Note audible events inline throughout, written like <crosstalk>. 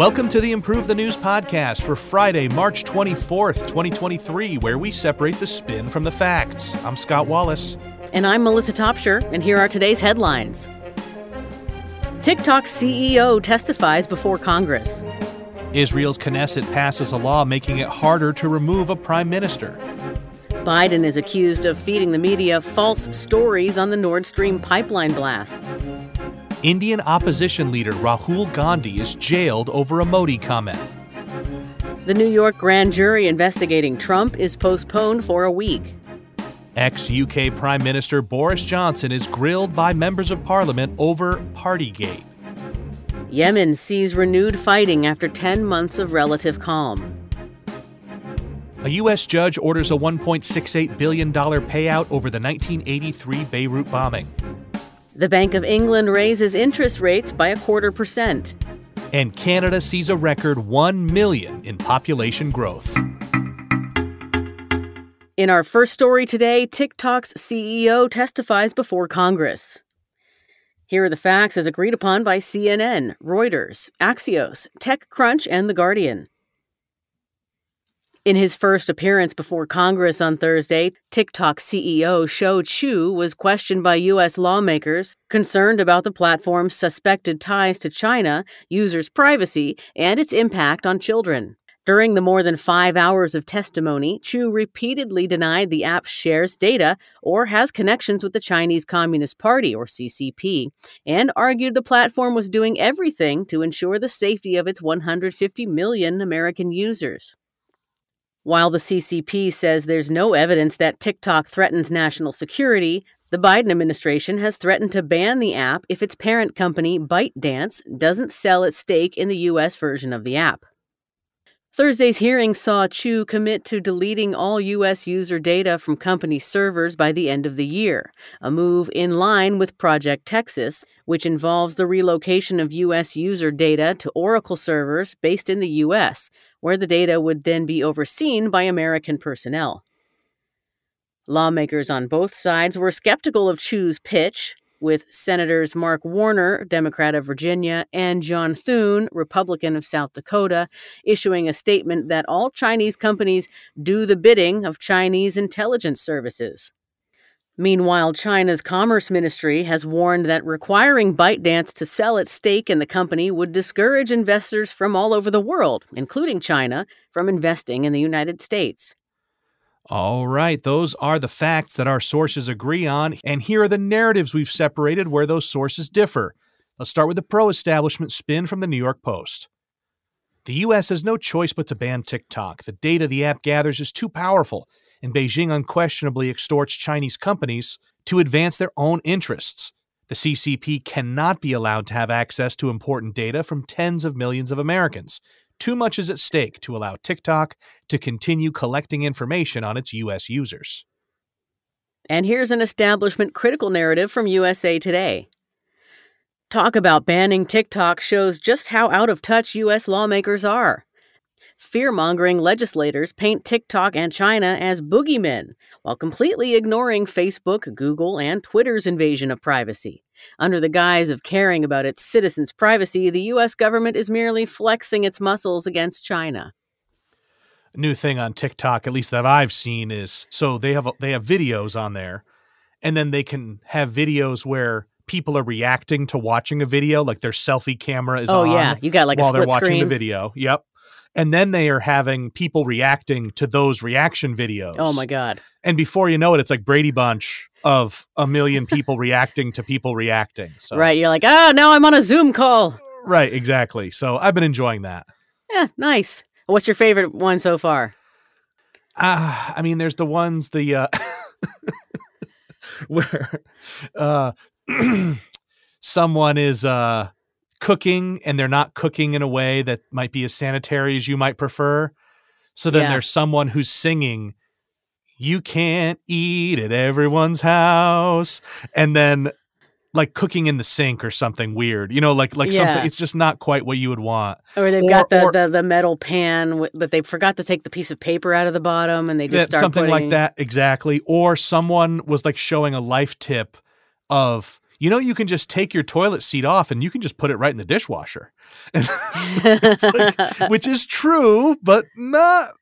Welcome to the Improve the News podcast for Friday, March 24th, 2023, where we separate the spin from the facts. I'm Scott Wallace. And I'm Melissa Topshire, and here are today's headlines. TikTok's CEO testifies before Congress. Israel's Knesset passes a law making it harder to remove a prime minister. Biden is accused of feeding the media false stories on the Nord Stream pipeline blasts. Indian opposition leader Rahul Gandhi is jailed over a Modi comment. The New York grand jury investigating Trump is postponed for a week. Ex UK Prime Minister Boris Johnson is grilled by members of parliament over Partygate. Yemen sees renewed fighting after 10 months of relative calm. A U.S. judge orders a $1.68 billion payout over the 1983 Beirut bombing. The Bank of England raises interest rates by a quarter percent. And Canada sees a record 1 million in population growth. In our first story today, TikTok's CEO testifies before Congress. Here are the facts as agreed upon by CNN, Reuters, Axios, TechCrunch, and The Guardian. In his first appearance before Congress on Thursday, TikTok CEO Shou Chew was questioned by U.S. lawmakers concerned about the platform's suspected ties to China, users' privacy, and its impact on children. During the more than five hours of testimony, Chew repeatedly denied the app shares data or has connections with the Chinese Communist Party, or CCP, and argued the platform was doing everything to ensure the safety of its 150 million American users. While the CCP says there's no evidence that TikTok threatens national security, the Biden administration has threatened to ban the app if its parent company, ByteDance, doesn't sell its stake in the U.S. version of the app. Thursday's hearing saw Chew commit to deleting all U.S. user data from company servers by the end of the year, a move in line with Project Texas, which involves the relocation of U.S. user data to Oracle servers based in the U.S., where the data would then be overseen by American personnel. Lawmakers on both sides were skeptical of Chew's pitch, with Senators Mark Warner, Democrat of Virginia, and John Thune, Republican of South Dakota, issuing a statement that all Chinese companies do the bidding of Chinese intelligence services. Meanwhile, China's Commerce Ministry has warned that requiring ByteDance to sell its stake in the company would discourage investors from all over the world, including China, from investing in the United States. All right, those are the facts that our sources agree on, and here are the narratives we've separated where those sources differ. Let's start with the pro establishment spin from the New York Post. The U.S. has no choice but to ban TikTok. The data the app gathers is too powerful, and Beijing unquestionably extorts Chinese companies to advance their own interests. The CCP cannot be allowed to have access to important data from tens of millions of Americans. Too much is at stake to allow TikTok to continue collecting information on its U.S. users. And here's an establishment critical narrative from USA Today. Talk about banning TikTok shows just how out of touch U.S. lawmakers are. Fear mongering legislators paint TikTok and China as boogeymen, while completely ignoring Facebook, Google, and Twitter's invasion of privacy. Under the guise of caring about its citizens' privacy, the U.S. government is merely flexing its muscles against China. A new thing on TikTok, at least that I've seen, is so they have they have videos on there, and then they can have videos where people are reacting to watching a video, like their selfie camera is oh, on. yeah, you got like while they're watching screen. the video. Yep, and then they are having people reacting to those reaction videos. Oh my god! And before you know it, it's like Brady Bunch of a million people <laughs> reacting to people reacting. So Right, you're like, oh, now I'm on a Zoom call. right, exactly. So I've been enjoying that. Yeah, nice. What's your favorite one so far? Ah, I mean, there's the ones the uh, <laughs> where uh, <clears throat> someone is uh, cooking and they're not cooking in a way that might be as sanitary as you might prefer. So then Yeah. there's someone who's singing, "You can't eat at everyone's house," and then like cooking in the sink or something weird. You know, like like Yeah. something. It's just not quite what you would want. Or they've Or- got the, or- the the metal pan, but they forgot to take the piece of paper out of the bottom, and they just Yeah, start something like that exactly or someone was like showing a life tip of you know, you can just take your toilet seat off and you can just put it right in the dishwasher. <laughs> like, <laughs> which is true, but not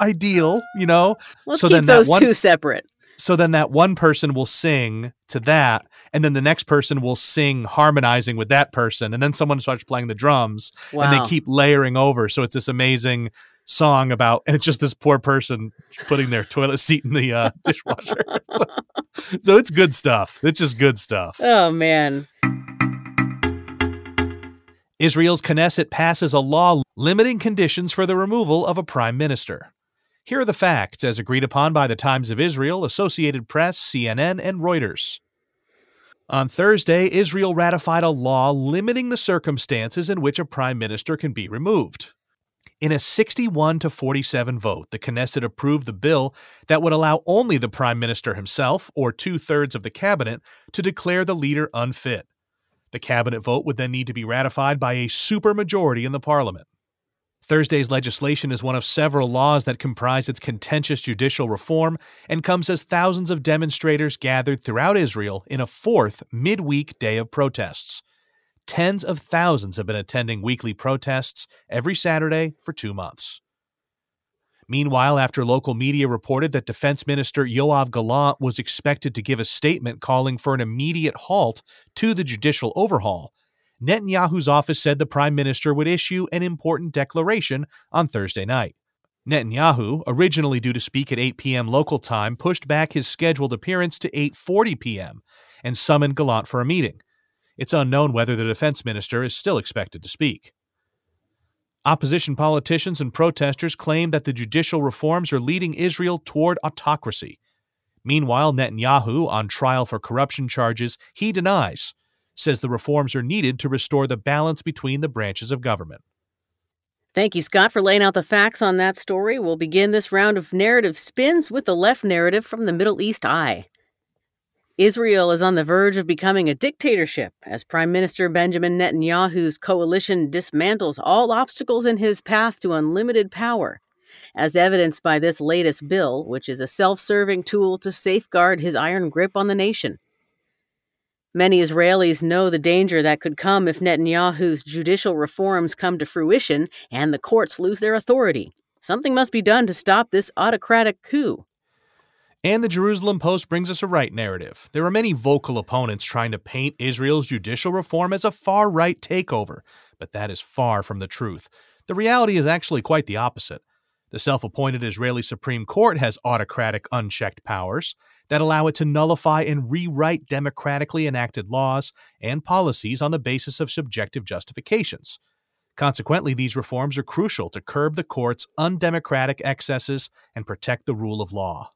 ideal, you know? Let's so keep those one, two separate. So then that one person will sing to that, and then the next person will sing harmonizing with that person, and then someone starts playing the drums, wow. and they keep layering over. So it's this amazing song about, and it's just this poor person putting their toilet seat in the uh, <laughs> dishwasher. <laughs> so, so it's good stuff. It's just good stuff. Oh, man. Israel's Knesset passes a law limiting conditions for the removal of a prime minister. Here are the facts as agreed upon by the Times of Israel, Associated Press, CNN, and Reuters. On Thursday, Israel ratified a law limiting the circumstances in which a prime minister can be removed. In a 61 to 47 vote, the Knesset approved the bill that would allow only the prime minister himself or two thirds of the cabinet to declare the leader unfit. The cabinet vote would then need to be ratified by a supermajority in the parliament. Thursday's legislation is one of several laws that comprise its contentious judicial reform and comes as thousands of demonstrators gathered throughout Israel in a fourth midweek day of protests. Tens of thousands have been attending weekly protests every Saturday for two months. Meanwhile, after local media reported that Defense Minister Yoav Gallant was expected to give a statement calling for an immediate halt to the judicial overhaul, Netanyahu's office said the prime minister would issue an important declaration on Thursday night. Netanyahu, originally due to speak at 8 p.m. local time, pushed back his scheduled appearance to 8:40 p.m. and summoned Gallant for a meeting. It's unknown whether the defense minister is still expected to speak. Opposition politicians and protesters claim that the judicial reforms are leading Israel toward autocracy. Meanwhile, Netanyahu, on trial for corruption charges, he denies, says the reforms are needed to restore the balance between the branches of government. Thank you, Scott, for laying out the facts on that story. We'll begin this round of narrative spins with the left narrative from the Middle East Eye. Israel is on the verge of becoming a dictatorship as Prime Minister Benjamin Netanyahu's coalition dismantles all obstacles in his path to unlimited power, as evidenced by this latest bill, which is a self serving tool to safeguard his iron grip on the nation. Many Israelis know the danger that could come if Netanyahu's judicial reforms come to fruition and the courts lose their authority. Something must be done to stop this autocratic coup. And the Jerusalem Post brings us a right narrative. There are many vocal opponents trying to paint Israel's judicial reform as a far right takeover, but that is far from the truth. The reality is actually quite the opposite. The self appointed Israeli Supreme Court has autocratic, unchecked powers that allow it to nullify and rewrite democratically enacted laws and policies on the basis of subjective justifications. Consequently, these reforms are crucial to curb the court's undemocratic excesses and protect the rule of law.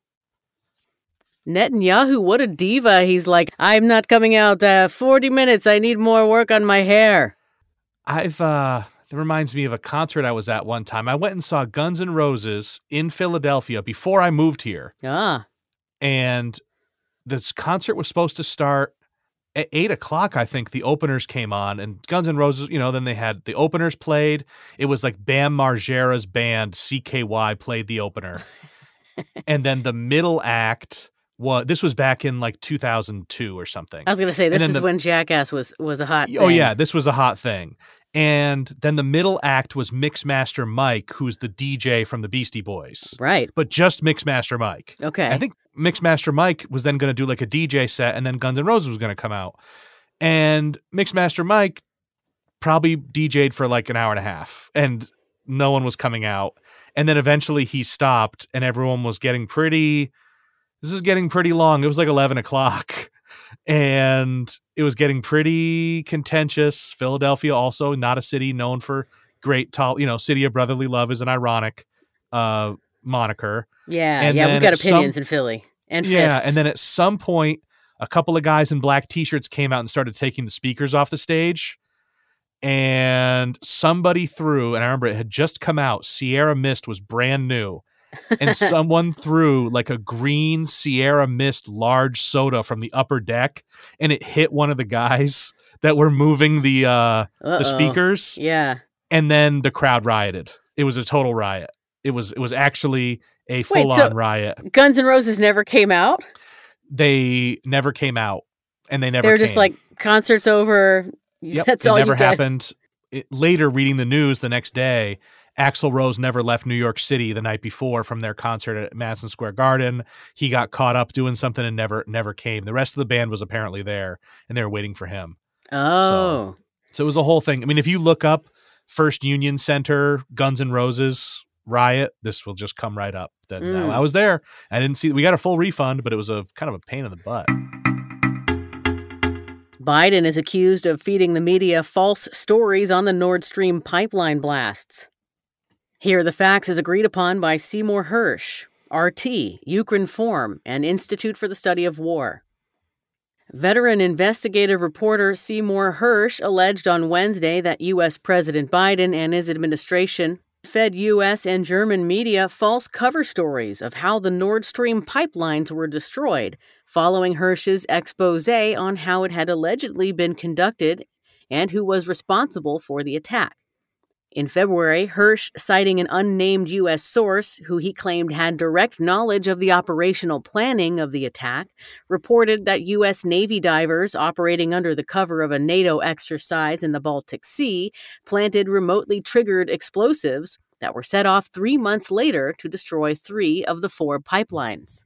Netanyahu, what a diva. He's like, I'm not coming out. Uh, 40 minutes. I need more work on my hair. I've, uh, that reminds me of a concert I was at one time. I went and saw Guns N' Roses in Philadelphia before I moved here. Ah. And this concert was supposed to start at eight o'clock, I think the openers came on, and Guns N' Roses, you know, then they had the openers played. It was like Bam Margera's band, CKY, played the opener. <laughs> and then the middle act was this was back in like 2002 or something. I was going to say this is the, when Jackass was was a hot. Oh yeah, this was a hot thing. And then the middle act was Mixmaster Mike, who's the DJ from the Beastie Boys. Right. But just Mixmaster Mike. Okay. I think Mixmaster Mike was then going to do like a DJ set, and then Guns N' Roses was going to come out. And Mixmaster Mike probably DJ'd for like an hour and a half, and no one was coming out. And then eventually he stopped, and everyone was getting pretty this was getting pretty long. It was like 11 o'clock <laughs> and it was getting pretty contentious. Philadelphia, also not a city known for great, tall, you know, city of brotherly love is an ironic uh, moniker. Yeah. And yeah. We've got opinions some, in Philly and yeah. And then at some point, a couple of guys in black t-shirts came out and started taking the speakers off the stage and somebody threw and i remember it had just come out sierra mist was brand new and <laughs> someone threw like a green Sierra Mist large soda from the upper deck, and it hit one of the guys that were moving the uh the speakers. Yeah. And then the crowd rioted. It was a total riot. It was it was actually a full on so riot. Guns N' Roses never came out? They never came out. and they never. They're just like concerts over. Yep, That's it all never happened. It, later, reading the news the next day, Axl Rose never left New York City the night before from their concert at Madison Square Garden. He got caught up doing something and never never came. The rest of the band was apparently there, and they were waiting for him. Oh, So it was a whole thing. I mean, if you look up First Union Center, Guns N' Roses riot, this will just come right up. That Mm. I was there. I didn't see. We got a full refund, but it was a kind of a pain in the butt. Biden is accused of feeding the media false stories on the Nord Stream pipeline blasts. Here the facts as agreed upon by Seymour Hersh, RT, Ukrinform, and Institute for the Study of War. Veteran investigative reporter Seymour Hersh alleged on Wednesday that U.S. President Biden and his administration fed U.S. and German media false cover stories of how the Nord Stream pipelines were destroyed, following Hersh's expose on how it had allegedly been conducted and who was responsible for the attack. In February, Hersh, citing an unnamed U.S. source who he claimed had direct knowledge of the operational planning of the attack, reported that U.S. Navy divers operating under the cover of a NATO exercise in the Baltic Sea planted remotely triggered explosives that were set off three months later to destroy three of the four pipelines.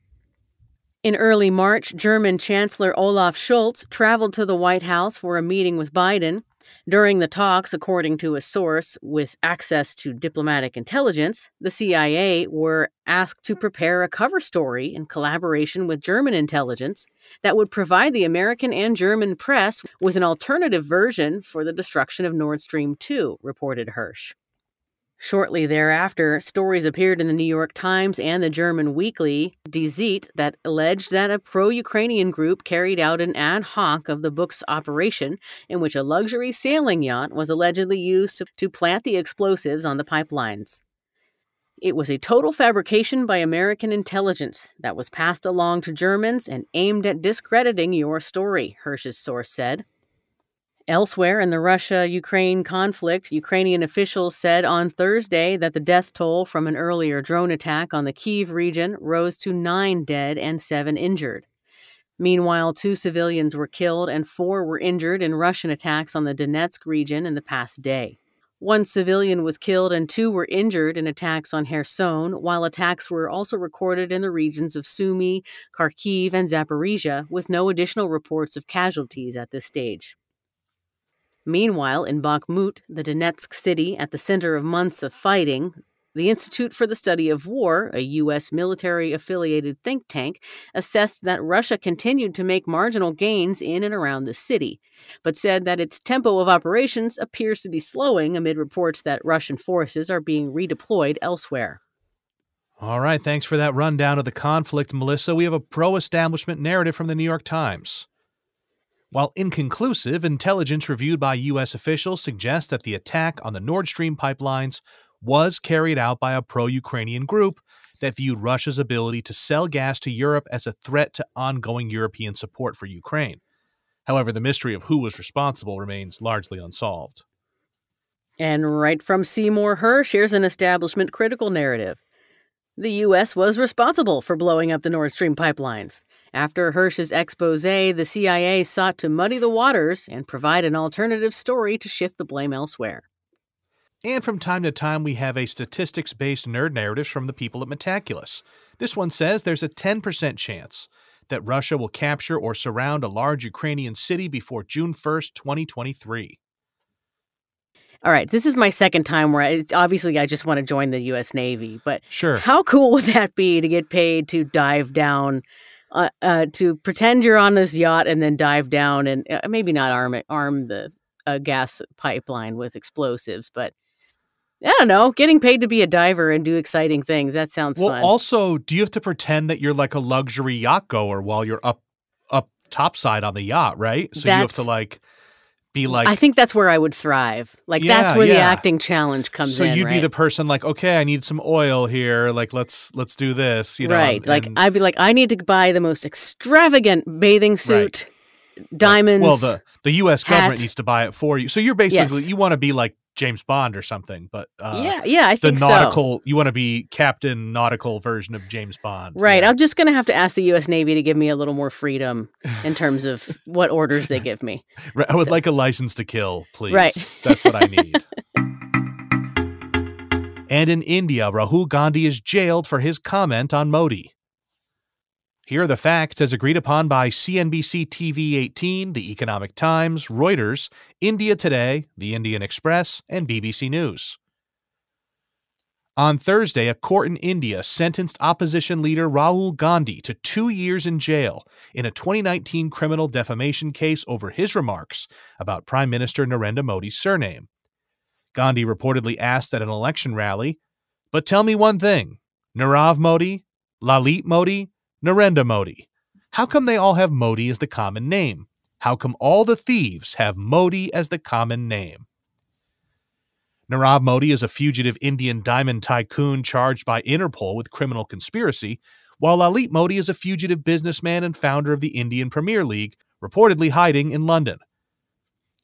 In early March, German Chancellor Olaf Scholz traveled to the White House for a meeting with Biden. During the talks, according to a source with access to diplomatic intelligence, the CIA were asked to prepare a cover story in collaboration with German intelligence that would provide the American and German press with an alternative version for the destruction of Nord Stream 2, reported Hersh. Shortly thereafter, stories appeared in the New York Times and the German weekly Die Zeit that alleged that a pro Ukrainian group carried out an ad hoc of the book's operation in which a luxury sailing yacht was allegedly used to, plant the explosives on the pipelines. It was a total fabrication by American intelligence that was passed along to Germans and aimed at discrediting your story, Hersh's source said. Elsewhere in the Russia Ukraine conflict, Ukrainian officials said on Thursday that the death toll from an earlier drone attack on the Kiev region rose to nine dead and seven injured. Meanwhile, two civilians were killed and four were injured in Russian attacks on the Donetsk region in the past day. One civilian was killed and two were injured in attacks on Kherson, while attacks were also recorded in the regions of Sumy, Kharkiv, and Zaporizhia, with no additional reports of casualties at this stage. Meanwhile, in Bakhmut, the Donetsk city at the center of months of fighting, the Institute for the Study of War, a U.S. military affiliated think tank, assessed that Russia continued to make marginal gains in and around the city, but said that its tempo of operations appears to be slowing amid reports that Russian forces are being redeployed elsewhere. All right, thanks for that rundown of the conflict, Melissa. We have a pro establishment narrative from the New York Times. While inconclusive, intelligence reviewed by U.S. officials suggests that the attack on the Nord Stream pipelines was carried out by a pro Ukrainian group that viewed Russia's ability to sell gas to Europe as a threat to ongoing European support for Ukraine. However, the mystery of who was responsible remains largely unsolved. And right from Seymour Hersh, here's an establishment critical narrative. The U.S. was responsible for blowing up the Nord Stream pipelines. After Hersh's expose, the CIA sought to muddy the waters and provide an alternative story to shift the blame elsewhere. And from time to time, we have a statistics based nerd narrative from the people at Metaculus. This one says there's a 10% chance that Russia will capture or surround a large Ukrainian city before June 1st, 2023. All right, this is my second time where I, it's obviously I just want to join the U.S. Navy, but Sure. how cool would that be to get paid to dive down, uh, uh, to pretend you're on this yacht and then dive down and uh, maybe not arm it, arm the uh, gas pipeline with explosives, but I don't know, getting paid to be a diver and do exciting things. That sounds Well, fun. also, do you have to pretend that you're like a luxury yacht goer while you're up up topside on the yacht, right? So you have to like be like I think that's where I would thrive. Like Yeah, that's where the acting challenge comes so in. you'd right? be the person like, okay, I need some oil here. Like let's let's do this. You know, right. Like and- I'd be like, I need to buy the most extravagant bathing suit, diamonds. Well, the the U.S. government needs to buy it for you. So you're basically Yes. you want to be like James Bond or something, but uh, yeah, yeah, I the think nautical so. you want to be Captain Nautical version of James Bond. Right. Yeah. I'm just going to have to ask the U.S. Navy to give me a little more freedom in terms of <laughs> what orders they give me. Right, I would so- like a license to kill, please. Right. That's what I need. <laughs> and in India, Rahul Gandhi is jailed for his comment on Modi. Here are the facts as agreed upon by CNBC TV 18, The Economic Times, Reuters, India Today, The Indian Express, and BBC News. On Thursday, a court in India sentenced opposition leader Rahul Gandhi to two years in jail in a 2019 criminal defamation case over his remarks about Prime Minister Narendra Modi's surname. Gandhi reportedly asked at an election rally, But tell me one thing Nirav Modi, Lalit Modi, Narendra Modi. How come they all have Modi as the common name? How come all the thieves have Modi as the common name? Nirav Modi is a fugitive Indian diamond tycoon charged by Interpol with criminal conspiracy, while Lalit Modi is a fugitive businessman and founder of the Indian Premier League, reportedly hiding in London.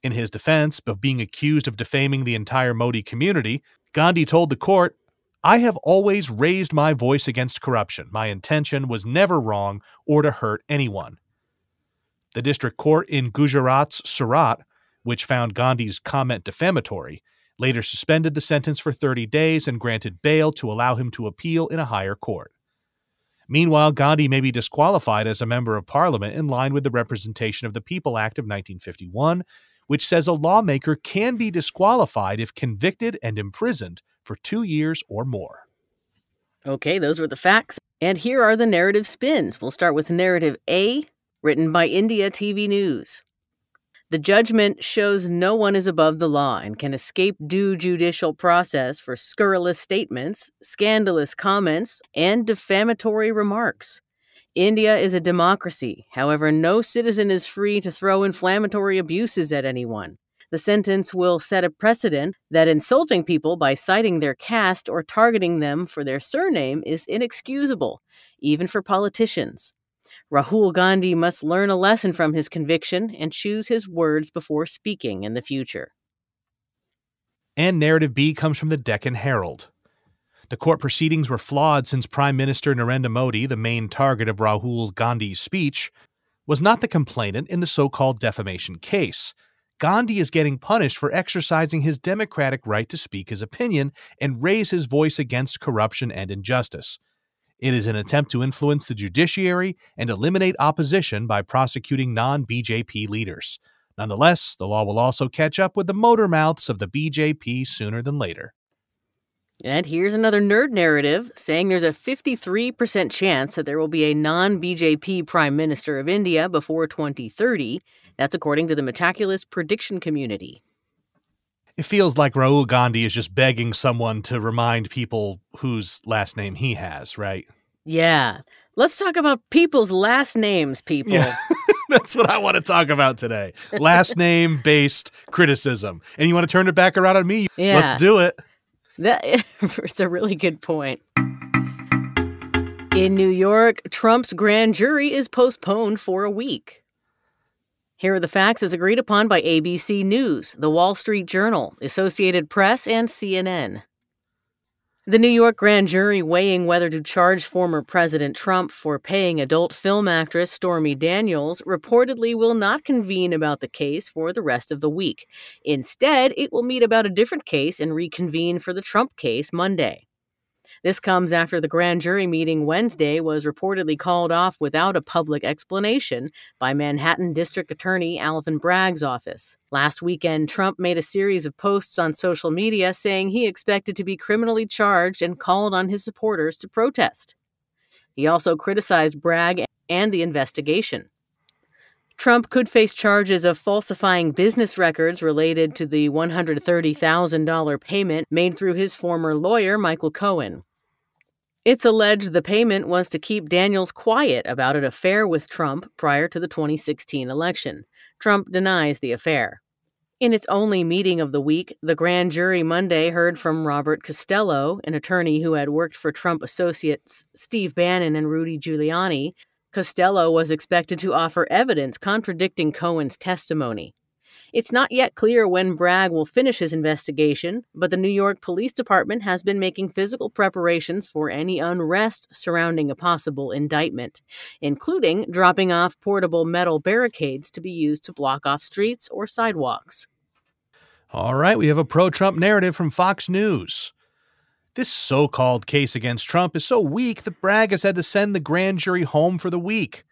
In his defense of being accused of defaming the entire Modi community, Gandhi told the court, I have always raised my voice against corruption. My intention was never wrong or to hurt anyone. The district court in Gujarat's Surat, which found Gandhi's comment defamatory, later suspended the sentence for 30 days and granted bail to allow him to appeal in a higher court. Meanwhile, Gandhi may be disqualified as a member of parliament in line with the Representation of the People Act of 1951, which says a lawmaker can be disqualified if convicted and imprisoned for two years or more. Okay, those were the facts. And here are the narrative spins. We'll start with narrative A, written by India TV News. The judgment shows no one is above the law and can escape due judicial process for scurrilous statements, scandalous comments, and defamatory remarks. India is a democracy. However, no citizen is free to throw inflammatory abuses at anyone. The sentence will set a precedent that insulting people by citing their caste or targeting them for their surname is inexcusable, even for politicians. Rahul Gandhi must learn a lesson from his conviction and choose his words before speaking in the future. And narrative B comes from the Deccan Herald. The court proceedings were flawed since Prime Minister Narendra Modi, the main target of Rahul Gandhi's speech, was not the complainant in the so called defamation case. Gandhi is getting punished for exercising his democratic right to speak his opinion and raise his voice against corruption and injustice. It is an attempt to influence the judiciary and eliminate opposition by prosecuting non BJP leaders. Nonetheless, the law will also catch up with the motor mouths of the BJP sooner than later. And here's another nerd narrative saying there's a 53% chance that there will be a non BJP Prime Minister of India before 2030. That's according to the Metaculus prediction community. It feels like Rahul Gandhi is just begging someone to remind people whose last name he has, right? Yeah. Let's talk about people's last names, people. Yeah. <laughs> That's what I want to talk about today. Last <laughs> name based criticism. And you want to turn it back around on me? Yeah. Let's do it. That, <laughs> it's a really good point. In New York, Trump's grand jury is postponed for a week. Here are the facts as agreed upon by ABC News, The Wall Street Journal, Associated Press, and CNN. The New York grand jury weighing whether to charge former President Trump for paying adult film actress Stormy Daniels reportedly will not convene about the case for the rest of the week. Instead, it will meet about a different case and reconvene for the Trump case Monday. This comes after the grand jury meeting Wednesday was reportedly called off without a public explanation by Manhattan District Attorney Alvin Bragg's office. Last weekend, Trump made a series of posts on social media saying he expected to be criminally charged and called on his supporters to protest. He also criticized Bragg and the investigation. Trump could face charges of falsifying business records related to the $130,000 payment made through his former lawyer, Michael Cohen. It's alleged the payment was to keep Daniels quiet about an affair with Trump prior to the 2016 election. Trump denies the affair. In its only meeting of the week, the grand jury Monday heard from Robert Costello, an attorney who had worked for Trump associates Steve Bannon and Rudy Giuliani. Costello was expected to offer evidence contradicting Cohen's testimony. It's not yet clear when Bragg will finish his investigation, but the New York Police Department has been making physical preparations for any unrest surrounding a possible indictment, including dropping off portable metal barricades to be used to block off streets or sidewalks. All right, we have a pro Trump narrative from Fox News. This so called case against Trump is so weak that Bragg has had to send the grand jury home for the week.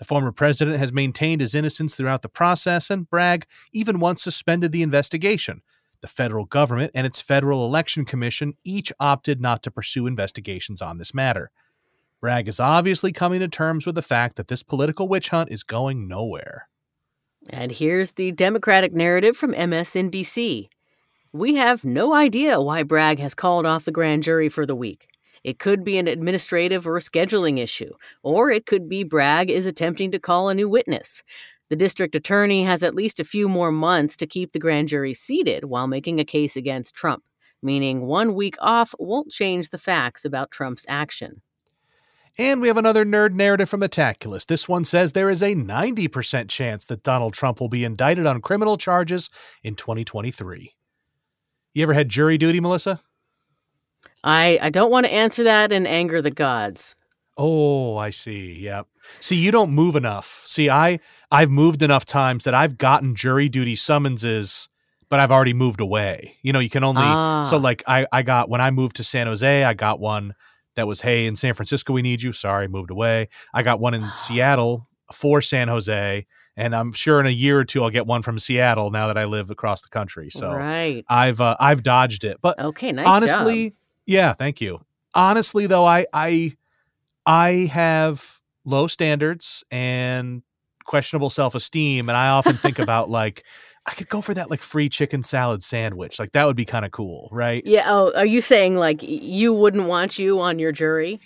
The former president has maintained his innocence throughout the process, and Bragg even once suspended the investigation. The federal government and its Federal Election Commission each opted not to pursue investigations on this matter. Bragg is obviously coming to terms with the fact that this political witch hunt is going nowhere. And here's the Democratic narrative from MSNBC. We have no idea why Bragg has called off the grand jury for the week. It could be an administrative or scheduling issue, or it could be Bragg is attempting to call a new witness. The district attorney has at least a few more months to keep the grand jury seated while making a case against Trump, meaning one week off won't change the facts about Trump's action. And we have another nerd narrative from Metaculus. This one says there is a 90% chance that Donald Trump will be indicted on criminal charges in 2023. You ever had jury duty, Melissa? I, I don't want to answer that and anger the gods. Oh, I see. Yep. See, you don't move enough. See, I I've moved enough times that I've gotten jury duty summonses, but I've already moved away. You know, you can only Ah. so like I I got when I moved to San Jose, I got one that was hey in San Francisco we need you. Sorry, moved away. I got one in <sighs> Seattle for San Jose, and I'm sure in a year or two I'll get one from Seattle now that I live across the country. So right. I've uh, I've dodged it, but okay, nice honestly job. Yeah thank you honestly though i i i have low standards and questionable self-esteem and i often think <laughs> about like i could go for that like free chicken salad sandwich like that would be kind of cool right Yeah. Oh, are you saying like you wouldn't want you on your jury,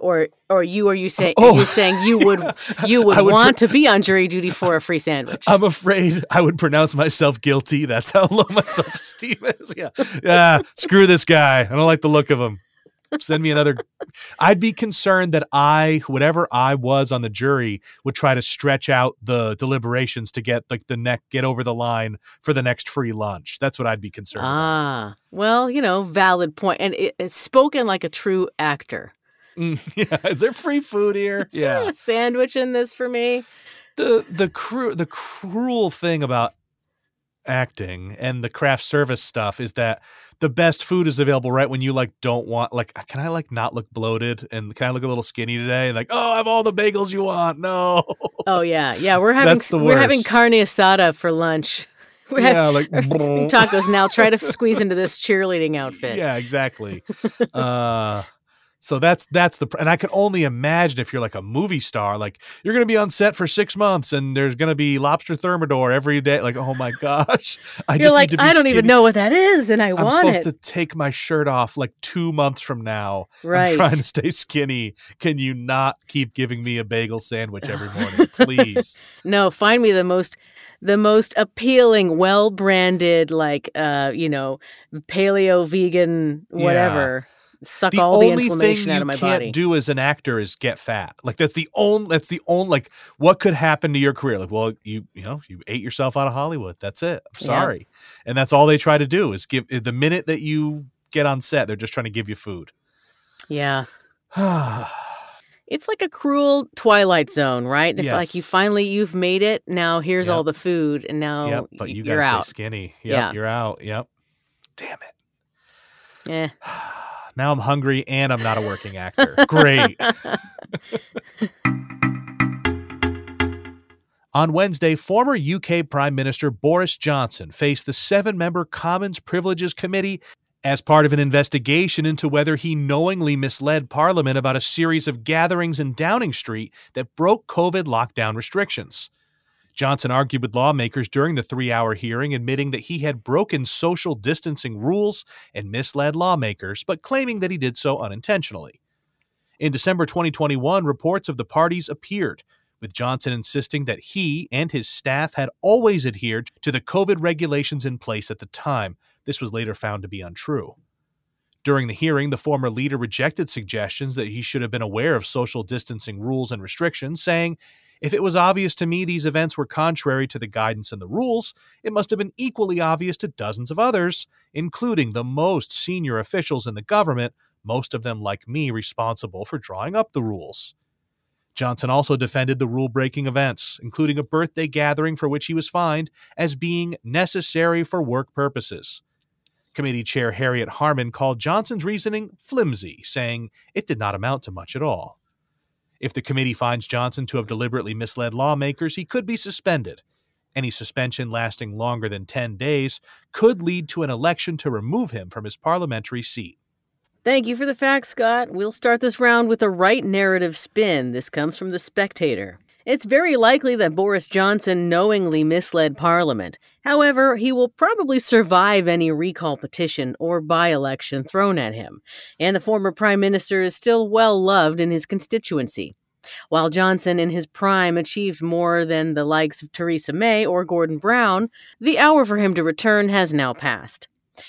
or or you are you saying <laughs> Oh. you saying you would <laughs> you would, would want to be on jury duty for a free sandwich? i'm afraid i would pronounce myself guilty. That's how low my <laughs> self-esteem is. Yeah. Yeah screw this guy. I don't like the look of him. Send me another i'd be concerned that i whatever i was on the jury would try to stretch out the deliberations to get like the neck get over the line for the next free lunch. That's what i'd be concerned about. ah, well, you know, valid point, and it, it's spoken like a true actor. Mm, <laughs> yeah is there free food here Is there yeah a sandwich in this for me? the the cru- the cruel thing about acting and the craft service stuff is that the best food is available right when you like don't want like can I like not look bloated and can I look a little skinny today and like oh I have all the bagels you want no Oh yeah, yeah. We're having we're having carne asada for lunch. <laughs> <laughs> We're having yeah like tacos now. Try to squeeze into this cheerleading outfit. yeah exactly uh so that's that's the and i can only imagine if you're like a movie star like you're gonna be on set for six months and there's gonna be lobster thermidor every day like oh my gosh <laughs> i You're just like, need to be I don't even know what that is, and I want. i'm want supposed it. to take my shirt off like two months from now right. i'm trying to stay skinny can you not keep giving me a bagel sandwich every <laughs> morning please No, find me the most the most appealing, well branded, like uh, you know, paleo vegan, Yeah. Suck the all the only inflammation thing out you of my can't do as an actor is get fat. Like that's the only that's the only like what could happen to your career. Like, well, you you know, you ate yourself out of Hollywood. That's it. I'm Yeah. sorry. And that's all they try to do is give the minute that you get on set, they're just trying to give you food. yeah. yeah. <sighs> It's like a cruel twilight zone, right? If like you finally you've made it, now here's all the food and now Yep, but you you're gotta stay out. skinny. Yep, Yeah. you're out. Yep. Damn it. Eh. <sighs> Now I'm hungry and I'm not a working actor. Great. <laughs> On Wednesday, former UK Prime Minister Boris Johnson faced the seven member Commons Privileges Committee as part of an investigation into whether he knowingly misled Parliament about a series of gatherings in Downing Street that broke COVID lockdown restrictions. Johnson argued with lawmakers during the three hour hearing, admitting that he had broken social distancing rules and misled lawmakers, but claiming that he did so unintentionally. In December 2021, reports of the parties appeared, with Johnson insisting that he and his staff had always adhered to the COVID regulations in place at the time. This was later found to be untrue. During the hearing, the former leader rejected suggestions that he should have been aware of social distancing rules and restrictions, saying, If it was obvious to me these events were contrary to the guidance and the rules, it must have been equally obvious to dozens of others, including the most senior officials in the government, most of them like me responsible for drawing up the rules. Johnson also defended the rule breaking events, including a birthday gathering for which he was fined, as being necessary for work purposes. Committee Chair Harriet Harman called Johnson's reasoning flimsy, saying it did not amount to much at all. If the committee finds Johnson to have deliberately misled lawmakers, he could be suspended. Any suspension lasting longer than 10 days could lead to an election to remove him from his parliamentary seat. Thank you for the facts, Scott. We'll start this round with a right narrative spin. This comes from The Spectator. It's very likely that Boris Johnson knowingly misled Parliament. However, he will probably survive any recall petition or by election thrown at him, and the former Prime Minister is still well loved in his constituency. While Johnson in his prime achieved more than the likes of Theresa May or Gordon Brown, the hour for him to return has now passed.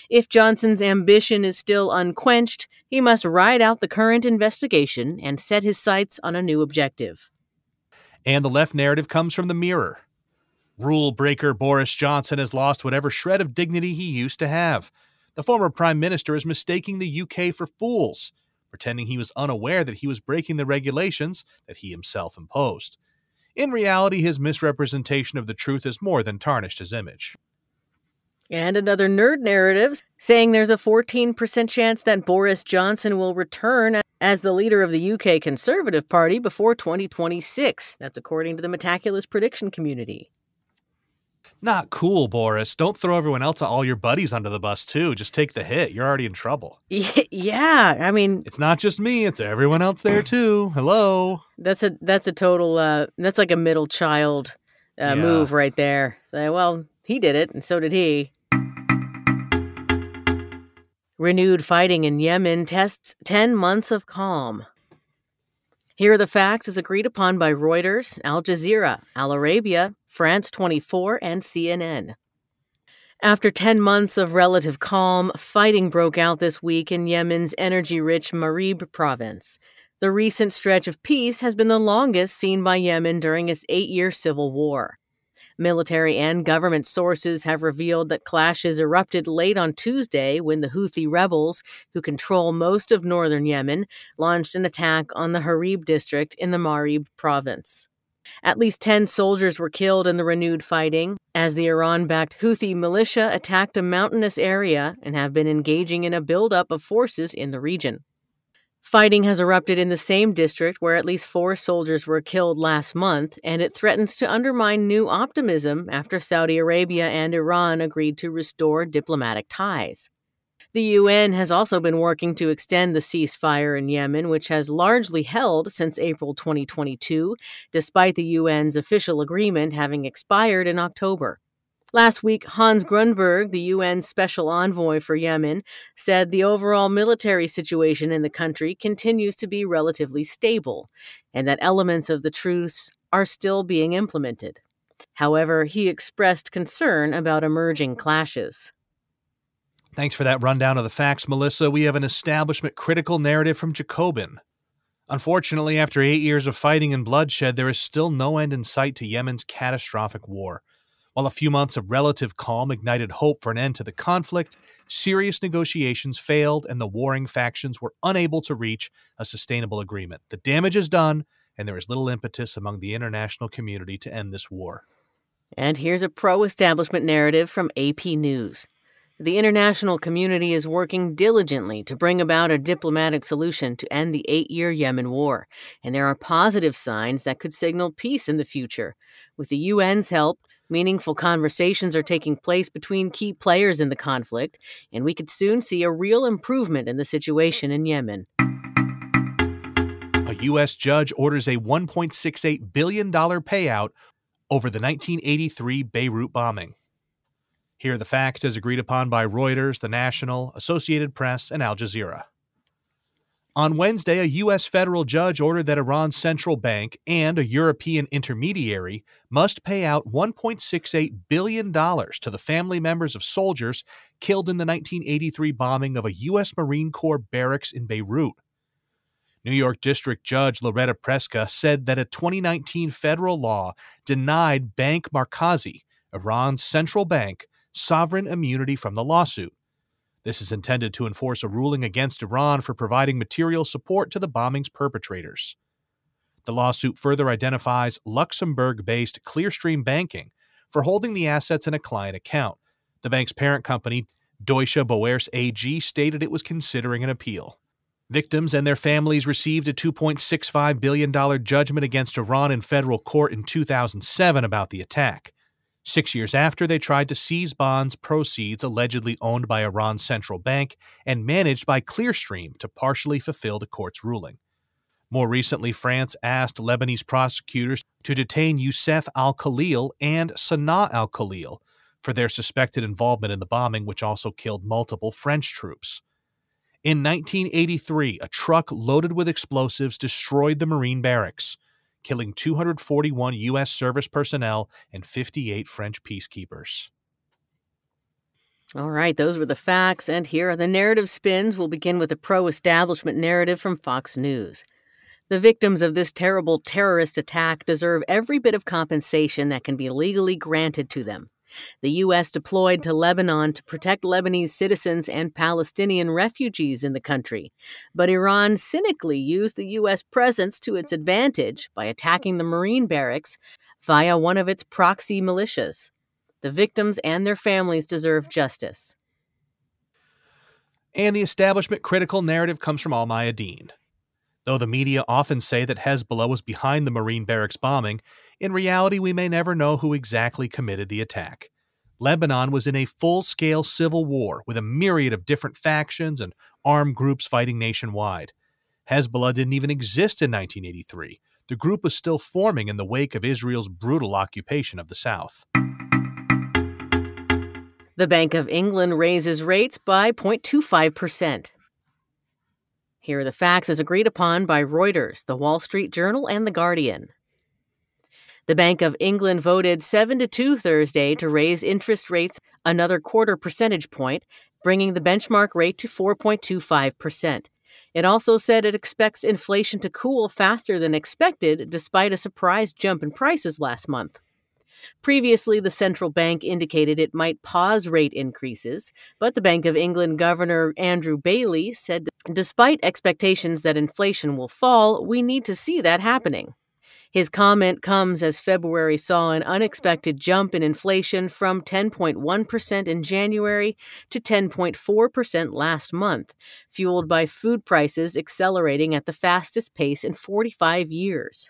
If Johnson's ambition is still unquenched, he must ride out the current investigation and set his sights on a new objective. And the left narrative comes from the Mirror. Rule breaker Boris Johnson has lost whatever shred of dignity he used to have. The former Prime Minister is mistaking the UK for fools, pretending he was unaware that he was breaking the regulations that he himself imposed. In reality, his misrepresentation of the truth has more than tarnished his image. And another nerd narrative saying there's a 14% chance that Boris Johnson will return as the leader of the UK Conservative Party before 2026. That's according to the Metaculus prediction community. Not cool, Boris. Don't throw everyone else, all your buddies under the bus, too. Just take the hit. You're already in trouble. <laughs> Yeah, I mean, it's not just me; it's everyone else there too. Hello. That's a that's a total. Uh, that's like a middle child uh, yeah. move right there. well, he did it, and so did he. Renewed fighting in Yemen tests 10 months of calm. Here are the facts as agreed upon by Reuters, Al Jazeera, Al Arabiya, France 24, and CNN. After 10 months of relative calm, fighting broke out this week in Yemen's energy rich Marib province. The recent stretch of peace has been the longest seen by Yemen during its eight year civil war. Military and government sources have revealed that clashes erupted late on Tuesday when the Houthi rebels, who control most of northern Yemen, launched an attack on the Harib district in the Marib province. At least 10 soldiers were killed in the renewed fighting as the Iran backed Houthi militia attacked a mountainous area and have been engaging in a buildup of forces in the region. Fighting has erupted in the same district where at least four soldiers were killed last month, and it threatens to undermine new optimism after Saudi Arabia and Iran agreed to restore diplomatic ties. The UN has also been working to extend the ceasefire in Yemen, which has largely held since April 2022, despite the UN's official agreement having expired in October. Last week, Hans Grundberg, the UN special envoy for Yemen, said the overall military situation in the country continues to be relatively stable and that elements of the truce are still being implemented. However, he expressed concern about emerging clashes. Thanks for that rundown of the facts, Melissa. We have an establishment critical narrative from Jacobin. Unfortunately, after eight years of fighting and bloodshed, there is still no end in sight to Yemen's catastrophic war. While a few months of relative calm ignited hope for an end to the conflict, serious negotiations failed and the warring factions were unable to reach a sustainable agreement. The damage is done, and there is little impetus among the international community to end this war. And here's a pro establishment narrative from AP News. The international community is working diligently to bring about a diplomatic solution to end the eight year Yemen war, and there are positive signs that could signal peace in the future. With the UN's help, Meaningful conversations are taking place between key players in the conflict, and we could soon see a real improvement in the situation in Yemen. A U.S. judge orders a $1.68 billion payout over the 1983 Beirut bombing. Here are the facts as agreed upon by Reuters, The National, Associated Press, and Al Jazeera. On Wednesday, a U.S. federal judge ordered that Iran's central bank and a European intermediary must pay out $1.68 billion to the family members of soldiers killed in the 1983 bombing of a U.S. Marine Corps barracks in Beirut. New York District Judge Loretta Preska said that a 2019 federal law denied Bank Markazi, Iran's central bank, sovereign immunity from the lawsuit. This is intended to enforce a ruling against Iran for providing material support to the bombing's perpetrators. The lawsuit further identifies Luxembourg based Clearstream Banking for holding the assets in a client account. The bank's parent company, Deutsche Börse AG, stated it was considering an appeal. Victims and their families received a $2.65 billion judgment against Iran in federal court in 2007 about the attack. Six years after, they tried to seize bonds proceeds allegedly owned by Iran's central bank and managed by Clearstream to partially fulfill the court's ruling. More recently, France asked Lebanese prosecutors to detain Youssef al Khalil and Sanaa al Khalil for their suspected involvement in the bombing, which also killed multiple French troops. In 1983, a truck loaded with explosives destroyed the Marine barracks, killing 241 U.S. service personnel and 58 French peacekeepers. All right, those were the facts, and here are the narrative spins. We'll begin with a pro establishment narrative from Fox News. The victims of this terrible terrorist attack deserve every bit of compensation that can be legally granted to them. The U.S. deployed to Lebanon to protect Lebanese citizens and Palestinian refugees in the country. But Iran cynically used the U.S. presence to its advantage by attacking the Marine barracks via one of its proxy militias. The victims and their families deserve justice. And the establishment critical narrative comes from Al Mayadeen. Though the media often say that Hezbollah was behind the Marine barracks bombing, in reality, we may never know who exactly committed the attack. Lebanon was in a full scale civil war with a myriad of different factions and armed groups fighting nationwide. Hezbollah didn't even exist in 1983. The group was still forming in the wake of Israel's brutal occupation of the South. The Bank of England raises rates by 0.25%. Here are the facts as agreed upon by Reuters, The Wall Street Journal, and The Guardian. The Bank of England voted 7 to 2 Thursday to raise interest rates another quarter percentage point, bringing the benchmark rate to 4.25%. It also said it expects inflation to cool faster than expected despite a surprise jump in prices last month. Previously, the central bank indicated it might pause rate increases, but the Bank of England Governor Andrew Bailey said despite expectations that inflation will fall, we need to see that happening. His comment comes as February saw an unexpected jump in inflation from 10.1% in January to 10.4% last month, fueled by food prices accelerating at the fastest pace in 45 years.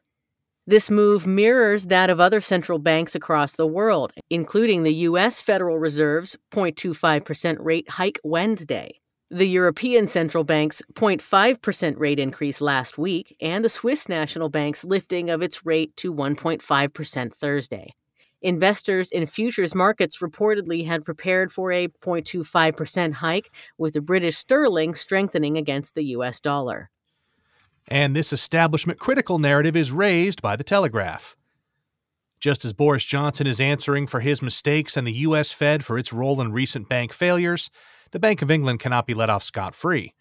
This move mirrors that of other central banks across the world, including the U.S. Federal Reserve's 0.25% rate hike Wednesday, the European Central Bank's 0.5% rate increase last week, and the Swiss National Bank's lifting of its rate to 1.5% Thursday. Investors in futures markets reportedly had prepared for a 0.25% hike, with the British sterling strengthening against the US dollar. And this establishment critical narrative is raised by the Telegraph. Just as Boris Johnson is answering for his mistakes and the U.S. Fed for its role in recent bank failures, the Bank of England cannot be let off scot free.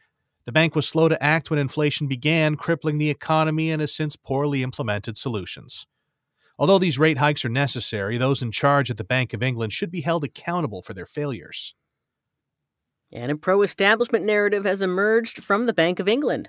The bank was slow to act when inflation began, crippling the economy and has since poorly implemented solutions. Although these rate hikes are necessary, those in charge at the Bank of England should be held accountable for their failures. And a pro establishment narrative has emerged from the Bank of England.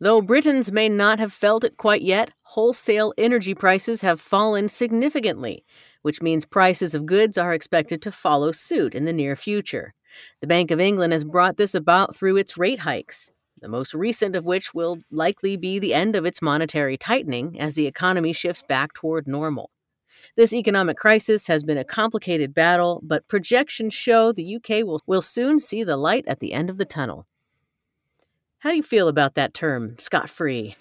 Though Britons may not have felt it quite yet, wholesale energy prices have fallen significantly, which means prices of goods are expected to follow suit in the near future. The Bank of England has brought this about through its rate hikes, the most recent of which will likely be the end of its monetary tightening as the economy shifts back toward normal. This economic crisis has been a complicated battle, but projections show the UK will, will soon see the light at the end of the tunnel. How do you feel about that term, scot free?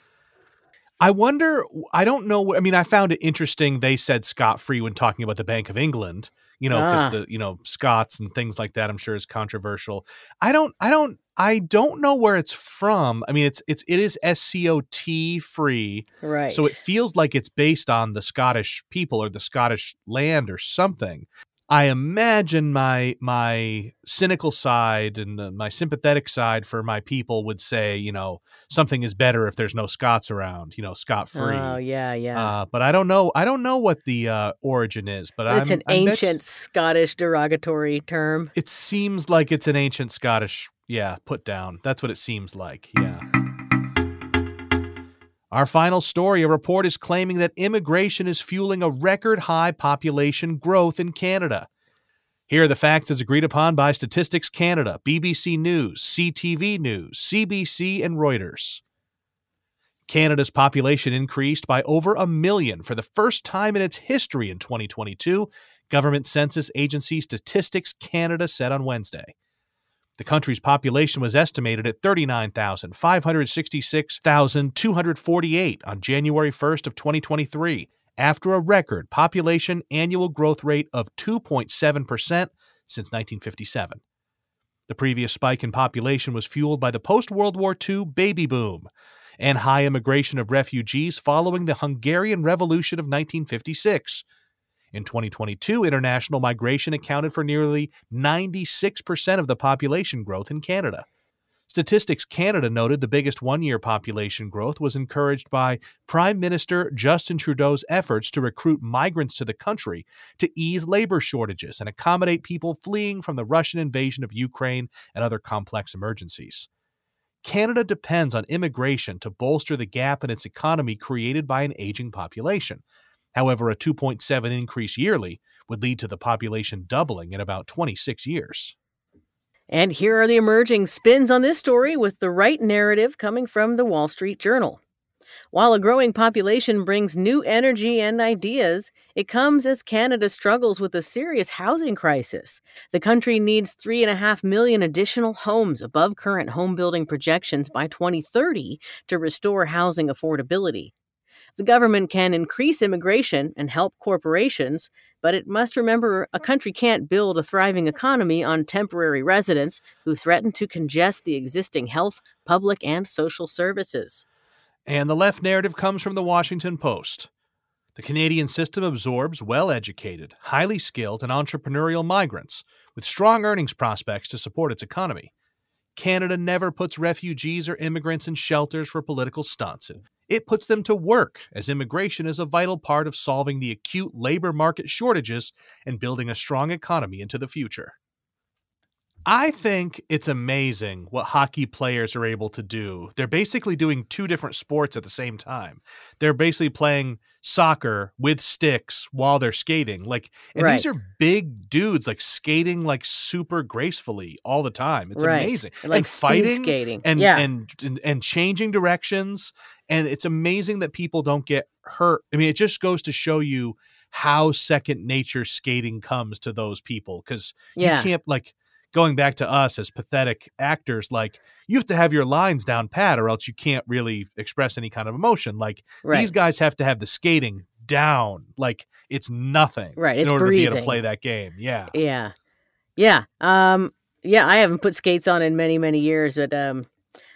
I wonder, I don't know. I mean, I found it interesting they said scot free when talking about the Bank of England, you know, because ah. the, you know, Scots and things like that, I'm sure is controversial. I don't, I don't, I don't know where it's from. I mean, it's, it's, it is SCOT free. Right. So it feels like it's based on the Scottish people or the Scottish land or something. I imagine my my cynical side and my sympathetic side for my people would say, you know, something is better if there's no Scots around, you know, scot free. Oh yeah, yeah. Uh, but I don't know. I don't know what the uh, origin is. But it's I'm, an ancient Scottish derogatory term. It seems like it's an ancient Scottish, yeah, put down. That's what it seems like. Yeah. Our final story a report is claiming that immigration is fueling a record high population growth in Canada. Here are the facts as agreed upon by Statistics Canada, BBC News, CTV News, CBC, and Reuters. Canada's population increased by over a million for the first time in its history in 2022, Government Census Agency Statistics Canada said on Wednesday. The country's population was estimated at 39,566,248 on January 1st of 2023, after a record population annual growth rate of 2.7% since 1957. The previous spike in population was fueled by the post World War II baby boom and high immigration of refugees following the Hungarian Revolution of 1956 in 2022, international migration accounted for nearly 96% of the population growth in Canada. Statistics Canada noted the biggest one year population growth was encouraged by Prime Minister Justin Trudeau's efforts to recruit migrants to the country to ease labor shortages and accommodate people fleeing from the Russian invasion of Ukraine and other complex emergencies. Canada depends on immigration to bolster the gap in its economy created by an aging population. However, a 2.7 increase yearly would lead to the population doubling in about 26 years. And here are the emerging spins on this story with the right narrative coming from the Wall Street Journal. While a growing population brings new energy and ideas, it comes as Canada struggles with a serious housing crisis. The country needs 3.5 million additional homes above current home building projections by 2030 to restore housing affordability. The government can increase immigration and help corporations, but it must remember a country can't build a thriving economy on temporary residents who threaten to congest the existing health, public, and social services. And the left narrative comes from the Washington Post. The Canadian system absorbs well educated, highly skilled, and entrepreneurial migrants with strong earnings prospects to support its economy. Canada never puts refugees or immigrants in shelters for political stunts. It puts them to work, as immigration is a vital part of solving the acute labor market shortages and building a strong economy into the future. I think it's amazing what hockey players are able to do. They're basically doing two different sports at the same time. They're basically playing soccer with sticks while they're skating. Like, and Right. these are big dudes, like skating like super gracefully all the time. It's Right. amazing. Like and fighting skating. and, yeah. and and and changing directions. And it's amazing that people don't get hurt. I mean, it just goes to show you how second nature skating comes to those people because yeah. you can't like going back to us as pathetic actors like you have to have your lines down pat or else you can't really express any kind of emotion like right. these guys have to have the skating down like it's nothing Right, in it's order to be able to play that game yeah Yeah. Yeah. Um yeah, I haven't put skates on in many, many years, but um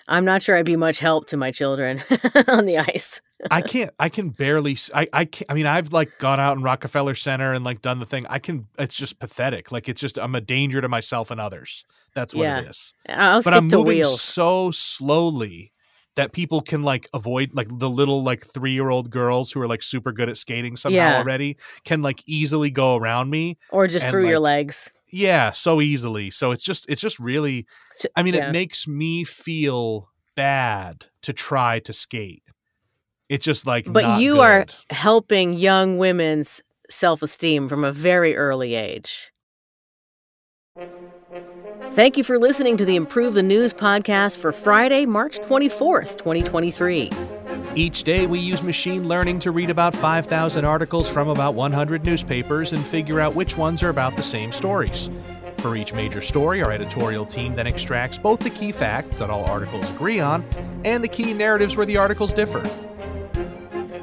I'm not sure I'd be much help to my children <laughs> on the ice. I can't i can barely I. I can't, i mean i've like gone out in rockefeller center and like done the thing i can it's just pathetic like it's just i'm a danger to myself and others that's what Yeah. it is I'll but I'm moving wheels. so slowly that people can like avoid like the little like three year old girls who are like super good at skating somehow Yeah. already can like easily go around me. Or just and, through your legs. Yeah, so easily. So it's just it's just really I mean yeah. it makes me feel bad to try to skate. It's just like But not you are helping young women's self esteem from a very early age. Thank you for listening to the Improve the News podcast for Friday, March 24th, 2023. Each day, we use machine learning to read about 5,000 articles from about 100 newspapers and figure out which ones are about the same stories. For each major story, our editorial team then extracts both the key facts that all articles agree on and the key narratives where the articles differ.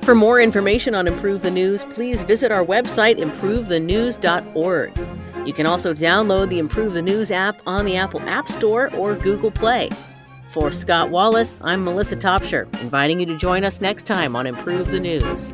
For more information on Improve the News, please visit our website, improvethenews.org. You can also download the Improve the News app on the Apple App Store or Google Play. For Scott Wallace, I'm Melissa Topshire, inviting you to join us next time on Improve the News.